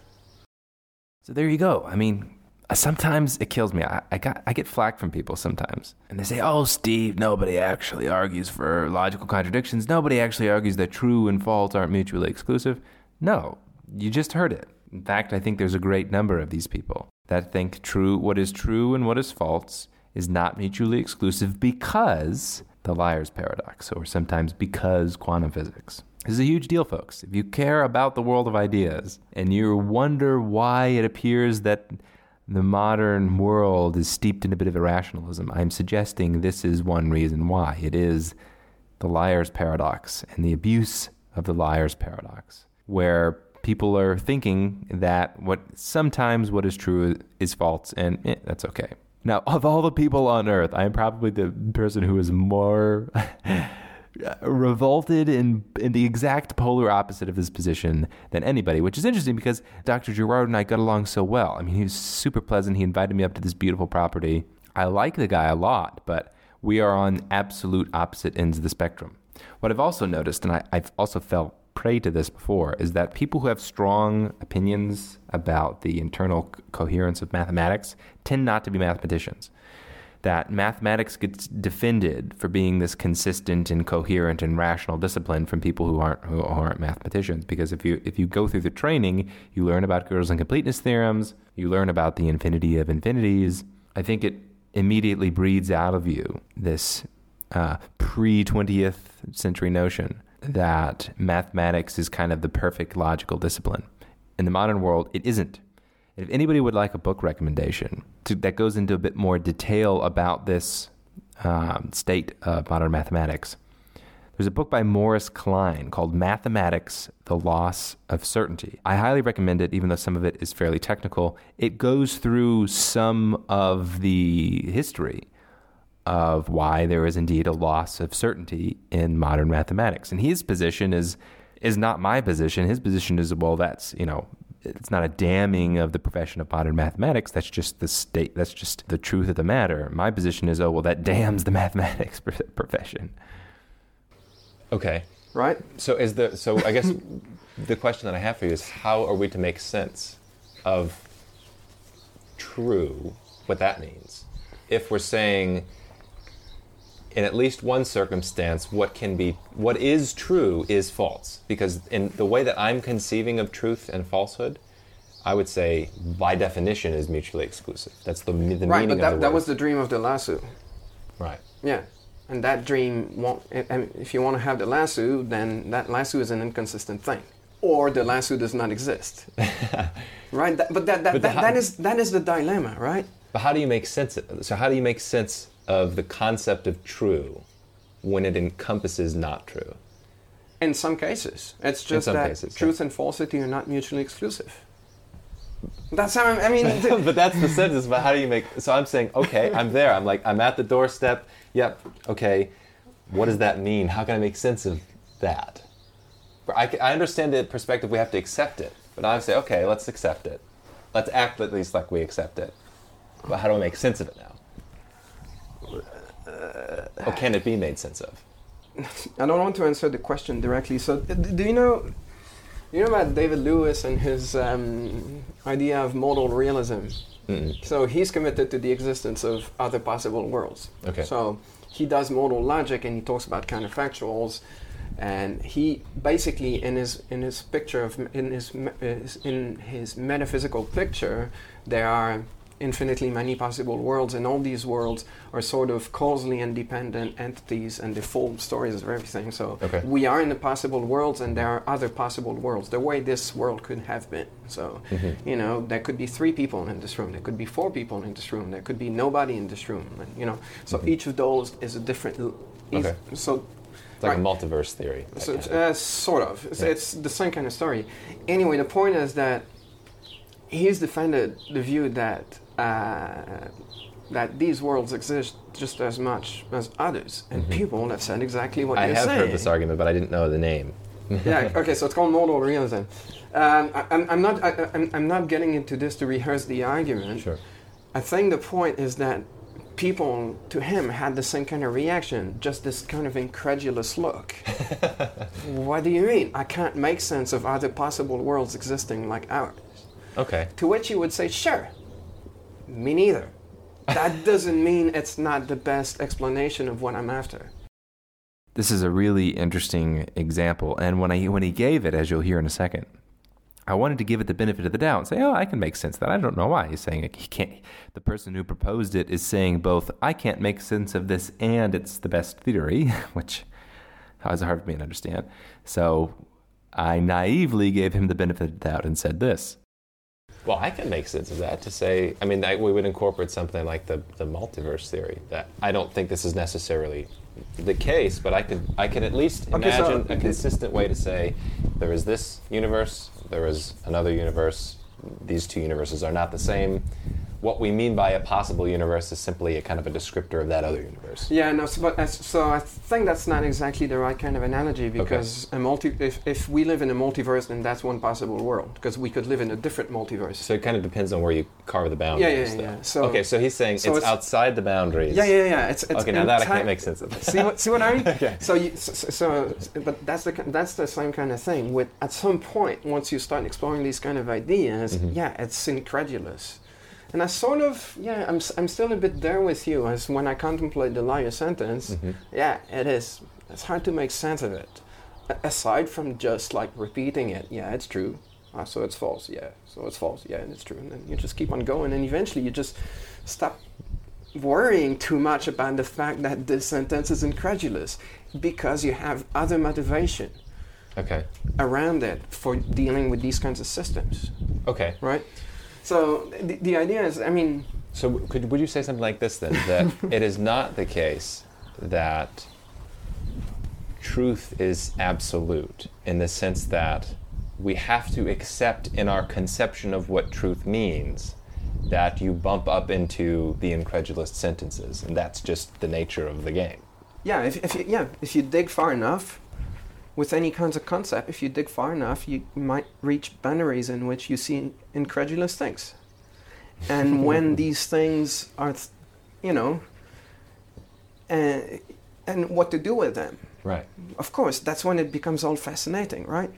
So there you go. I mean, sometimes it kills me. I, I got I get flack from people sometimes, and they say, "Oh, Steve, nobody actually argues for logical contradictions. Nobody actually argues that true and false aren't mutually exclusive." No, you just heard it. In fact, I think there's a great number of these people that think true what is true and what is false is not mutually exclusive because the liar's paradox, or sometimes because quantum physics. This is a huge deal, folks. If you care about the world of ideas and you wonder why it appears that the modern world is steeped in a bit of irrationalism, I'm suggesting this is one reason why. It is the liar's paradox and the abuse of the liar's paradox, where people are thinking that what sometimes what is true is false, and eh, that's okay. Now, of all the people on earth, I am probably the person who is more revolted in in the exact polar opposite of his position than anybody, which is interesting because Dr. Girard and I got along so well. I mean, he was super pleasant. He invited me up to this beautiful property. I like the guy a lot, but we are on absolute opposite ends of the spectrum. What I've also noticed, and I, I've also felt prey to this before, is that people who have strong opinions about the internal coherence of mathematics tend not to be mathematicians. That mathematics gets defended for being this consistent and coherent and rational discipline from people who aren't who aren't mathematicians because if you if you go through the training you learn about Gödel's incompleteness theorems you learn about the infinity of infinities I think it immediately breeds out of you this uh, pre 20th century notion that mathematics is kind of the perfect logical discipline in the modern world it isn't if anybody would like a book recommendation to, that goes into a bit more detail about this um, state of modern mathematics, there's a book by Morris Kline called Mathematics The Loss of Certainty. I highly recommend it, even though some of it is fairly technical. It goes through some of the history of why there is indeed a loss of certainty in modern mathematics. And his position is is not my position. His position is well, that's you know, it's not a damning of the profession of modern mathematics. That's just the state. That's just the truth of the matter. My position is oh well, that damns the mathematics profession. Okay. Right. So is the so I guess the question that I have for you is how are we to make sense of true what that means? If we're saying in at least one circumstance what can be what is true is false because in the way that I'm conceiving of truth and falsehood I would say by definition is mutually exclusive. That's the, the Right. meaning But that, of the that word. was the dream of the lasso. right. Yeah. And that dream won't. If you want to have the lasso, then that lasso is an inconsistent thing, or the lasso does not exist. right. That, but that that, But that, how- that is that is the dilemma, right? But how do you make sense of So how do you make sense of the concept of true when it encompasses not true? In some cases, it's just that cases, yeah. truth and falsity are not mutually exclusive. That's how I, I mean. but that's the sentence. But how do you make? So I'm saying, okay, I'm there. I'm like, I'm at the doorstep. Yep. Okay. What does that mean? How can I make sense of that? I, I understand the perspective. We have to accept it. But I say, okay, let's accept it. Let's act at least like we accept it. But how do I make sense of it now? Or can it be made sense of? I don't want to answer the question directly. So, do you know? You know about David Lewis and his um, idea of modal realism? Mm-mm. So he's committed to the existence of other possible worlds. Okay. So he does modal logic and he talks about counterfactuals, and he basically in his in his picture of in his- in his metaphysical picture there are infinitely many possible worlds and all these worlds are sort of causally independent entities and they form stories of everything so Okay. we are in the possible worlds and there are other possible worlds the way this world could have been so Mm-hmm. you know there could be three people in this room there could be four people in this room there could be nobody in this room and, you know so each of those is a different Okay. so It's like Right. a multiverse theory. so kind of- uh, sort of. It's, Yeah. it's the same kind of story. Anyway, the point is that he's defended the view that uh, that these worlds exist just as much as others, and people have said exactly what Mm-hmm. I you're have saying. heard this argument, but I didn't know the name. yeah. Okay. So it's called modal realism. Um, I, I'm, I'm not. I, I'm, I'm not getting into this to rehearse the argument. Sure. I think the point is that people to him had the same kind of reaction, just this kind of incredulous look. what do you mean? I can't make sense of other possible worlds existing like ours. Okay. To which you would say, sure, me neither. That doesn't mean it's not the best explanation of what I'm after. This is a really interesting example, and when I when he gave it, as you'll hear in a second, I wanted to give it the benefit of the doubt and say, oh, I can make sense of that. I don't know why he's saying it. He can't. The person who proposed it is saying both, I can't make sense of this, and it's the best theory, which is hard for me to understand. So I naively gave him the benefit of the doubt and said this. Well, I can make sense of that to say, I mean, I, we would incorporate something like the, the multiverse theory. That I don't think this is necessarily the case, but I could I can at least Okay, so imagine a consistent way to say there is this universe, there is another universe. These two universes are not the same. What we mean by a possible universe is simply a kind of a descriptor of that other universe. Yeah, no. So, but, as- so I think that's not exactly the right kind of analogy because a multi. If, if we live in a multiverse, then that's one possible world because we could live in a different multiverse. So it kind of depends on where you carve the boundaries. Yeah, yeah, though. yeah. So- okay, so he's saying so it's, it's- outside the boundaries. Yeah, yeah, yeah. It's, it's okay, now that I can't make sense of. see what see what I mean? Okay. So, you, so, so, but that's the that's the same kind of thing. With at some point, once you start exploring these kind of ideas, Mhm. yeah, it's incredulous. And I sort of, yeah, I'm, I'm still a bit there with you as when I contemplate the liar sentence. Mhm. Yeah, it is. It's hard to make sense of it. A- aside from just like repeating it, yeah, it's true. Ah, so it's false. Yeah, so it's false. Yeah, and it's true. And then you just keep on going, and eventually you just stop worrying too much about the fact that this sentence is incredulous because you have other motivation Okay. around it for dealing with these kinds of systems, Okay. right? So the, the idea is, I mean, So could would you say something like this then? That it is not the case that truth is absolute in the sense that we have to accept in our conception of what truth means that you bump up into the incredulous sentences, and that's just the nature of the game. yeah, if, if you, yeah, if you dig far enough with any kinds of concept, if you dig far enough, you might reach boundaries in which you see incredulous things. And when these things are, th- you know, and, and what to do with them. Right. of course, that's when it becomes all fascinating, right?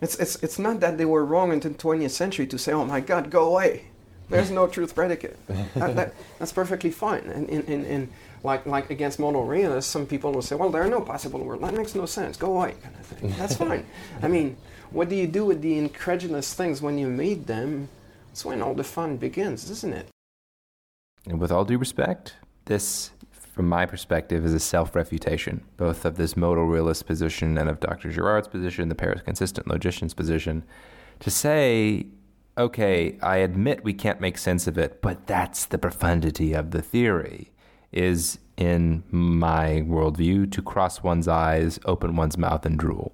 It's, it's, it's not that they were wrong in the 20th century to say, oh my God, go away. There's no truth predicate. That, that, that's perfectly fine. And in, in, in, like, like against modal realists, some people will say, well, there are no possible worlds. That makes no sense. Go away, kind of thing. That's fine. I mean, what do you do with the incredulous things when you meet them? That's when all the fun begins, isn't it? And with all due respect, this, from my perspective, is a self refutation, both of this modal realist position and of Dr. Girard's position, the paraconsistent logician's position, to say, okay, I admit we can't make sense of it, but that's the profundity of the theory, is, in my worldview, to cross one's eyes, open one's mouth, and drool.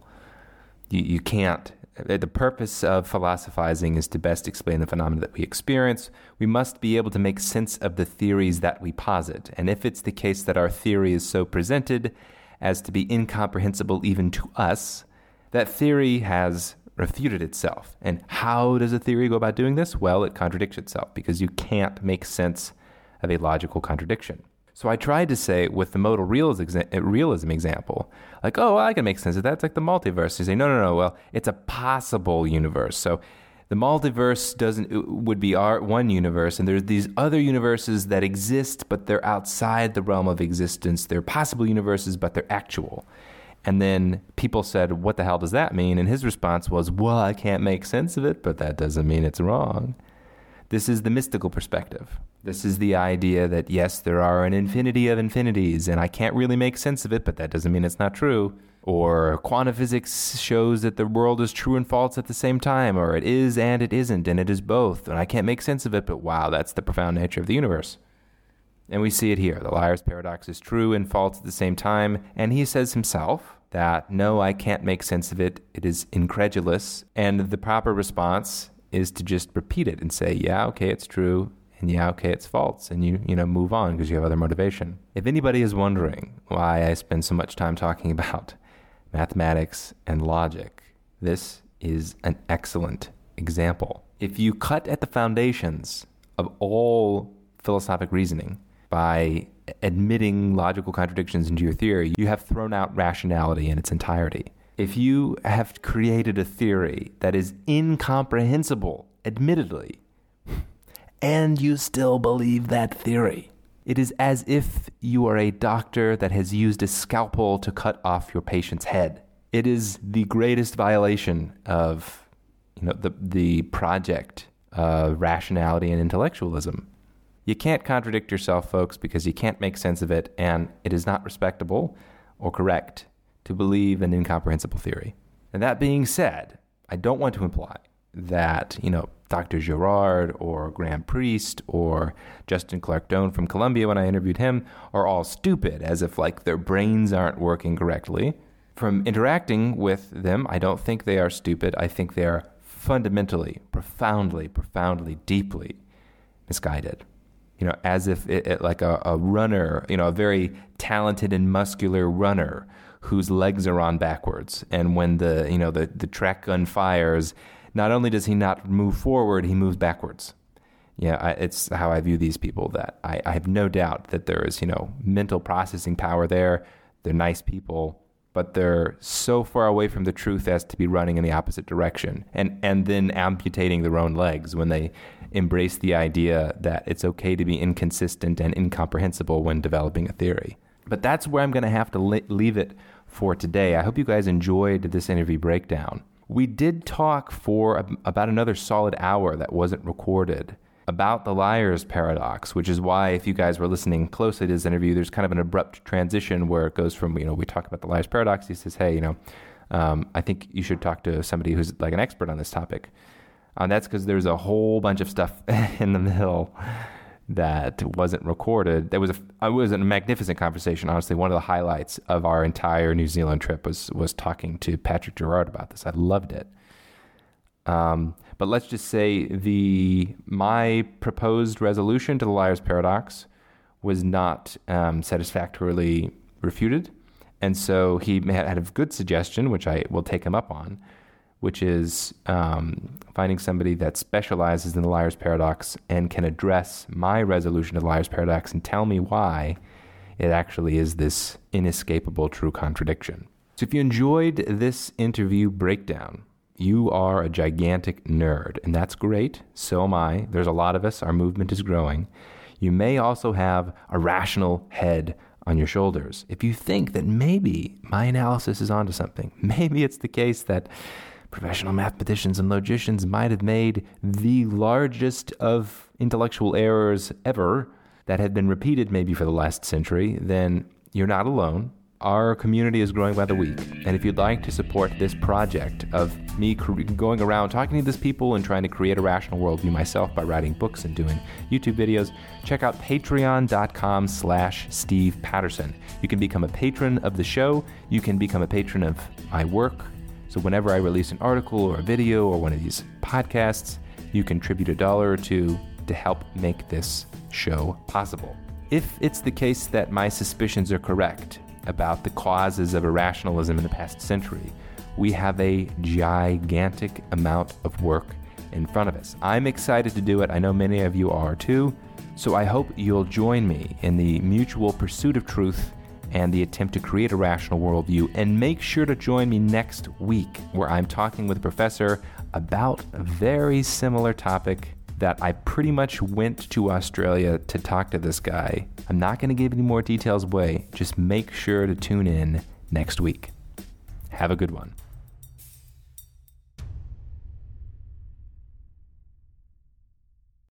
You, you can't. uh, The purpose of philosophizing is to best explain the phenomena that we experience. We must be able to make sense of the theories that we posit. And if it's the case that our theory is so presented as to be incomprehensible even to us, that theory has refuted itself. And how does a theory go about doing this? Well, it contradicts itself because you can't make sense of a logical contradiction. So I tried to say with the modal realism, example, like, oh, well, I can make sense of that. It's like the multiverse. You say, no, no, no. Well, it's a possible universe. So the multiverse doesn't would be our one universe, and there's these other universes that exist, but they're outside the realm of existence. They're possible universes, but they're actual. And then people said, What the hell does that mean? And his response was, Well, I can't make sense of it, but that doesn't mean it's wrong. This is the mystical perspective. This is the idea that, yes, there are an infinity of infinities, and I can't really make sense of it, but that doesn't mean it's not true. Or quantum physics shows that the world is true and false at the same time, or it is and it isn't, and it is both, and I can't make sense of it, but wow, that's the profound nature of the universe. And we see it here. The liar's paradox is true and false at the same time. And he says himself that, no, I can't make sense of it. It is incredulous. And the proper response is to just repeat it and say, yeah, okay, it's true. And yeah, okay, it's false. And you, you know, move on because you have other motivation. If anybody is wondering why I spend so much time talking about mathematics, and logic. This is an excellent example. If you cut at the foundations of all philosophic reasoning by admitting logical contradictions into your theory, you have thrown out rationality in its entirety. If you have created a theory that is incomprehensible, admittedly, and you still believe that theory, it is as if you are a doctor that has used a scalpel to cut off your patient's head. It is the greatest violation of you know, the, the project of rationality and intellectualism. You can't contradict yourself, folks, because you can't make sense of it, and it is not respectable or correct to believe an incomprehensible theory. And that being said, I don't want to imply that, you know, Dr. Girard or Graham Priest or Justin Clarke-Doane from Columbia when I interviewed him are all stupid, as if like their brains aren't working correctly. From interacting with them, I don't think they are stupid. I think they are fundamentally, profoundly, profoundly, deeply misguided. You know, as if it, it, like a, a runner, you know, a very talented and muscular runner whose legs are on backwards. And when the you know the, the track gun fires, not only does he not move forward, he moves backwards. Yeah, I, it's how I view these people. That I, I have no doubt that there is you know mental processing power there. They're nice people, but they're so far away from the truth as to be running in the opposite direction, and and then amputating their own legs when they embrace the idea that it's okay to be inconsistent and incomprehensible when developing a theory. But that's where I'm going to have to leave it for today. I hope you guys enjoyed this interview breakdown. We did talk for about another solid hour that wasn't recorded about the liar's paradox, which is why, if you guys were listening closely to this interview, there's kind of an abrupt transition where it goes from, you know, we talk about the liar's paradox. He says, hey, you know, um, I think you should talk to somebody who's like an expert on this topic. And uh, that's because there's a whole bunch of stuff in the middle that wasn't recorded. There was a it was a magnificent conversation. Honestly, one of the highlights of our entire New Zealand trip was was talking to Patrick Girard about this. I loved it. Um, but let's just say the my proposed resolution to the liar's paradox was not um, satisfactorily refuted, and so he had a good suggestion, which I will take him up on, which is um, finding somebody that specializes in the liar's paradox and can address my resolution of the liar's paradox and tell me why it actually is this inescapable true contradiction. So, if you enjoyed this interview breakdown, you are a gigantic nerd, and that's great. So am I. There's a lot of us. Our movement is growing. You may also have a rational head on your shoulders. If you think that maybe my analysis is onto something, maybe it's the case that professional mathematicians and logicians might have made the largest of intellectual errors ever that had been repeated maybe for the last century, then you're not alone. Our community is growing by the week. And if you'd like to support this project of me going around talking to these people and trying to create a rational worldview myself by writing books and doing YouTube videos, check out patreon.com slash Steve Patterson. You can become a patron of the show. You can become a patron of my work so whenever I release an article or a video or one of these podcasts, you contribute a dollar or two to help make this show possible. If it's the case that my suspicions are correct about the causes of irrationalism in the past century, we have a gigantic amount of work in front of us. I'm excited to do it. I know many of you are too. So I hope you'll join me in the mutual pursuit of truth and the attempt to create a rational worldview. And make sure to join me next week, where I'm talking with a professor about a very similar topic that I pretty much went to Australia to talk to this guy. I'm not going to give any more details away. Just make sure to tune in next week. Have a good one.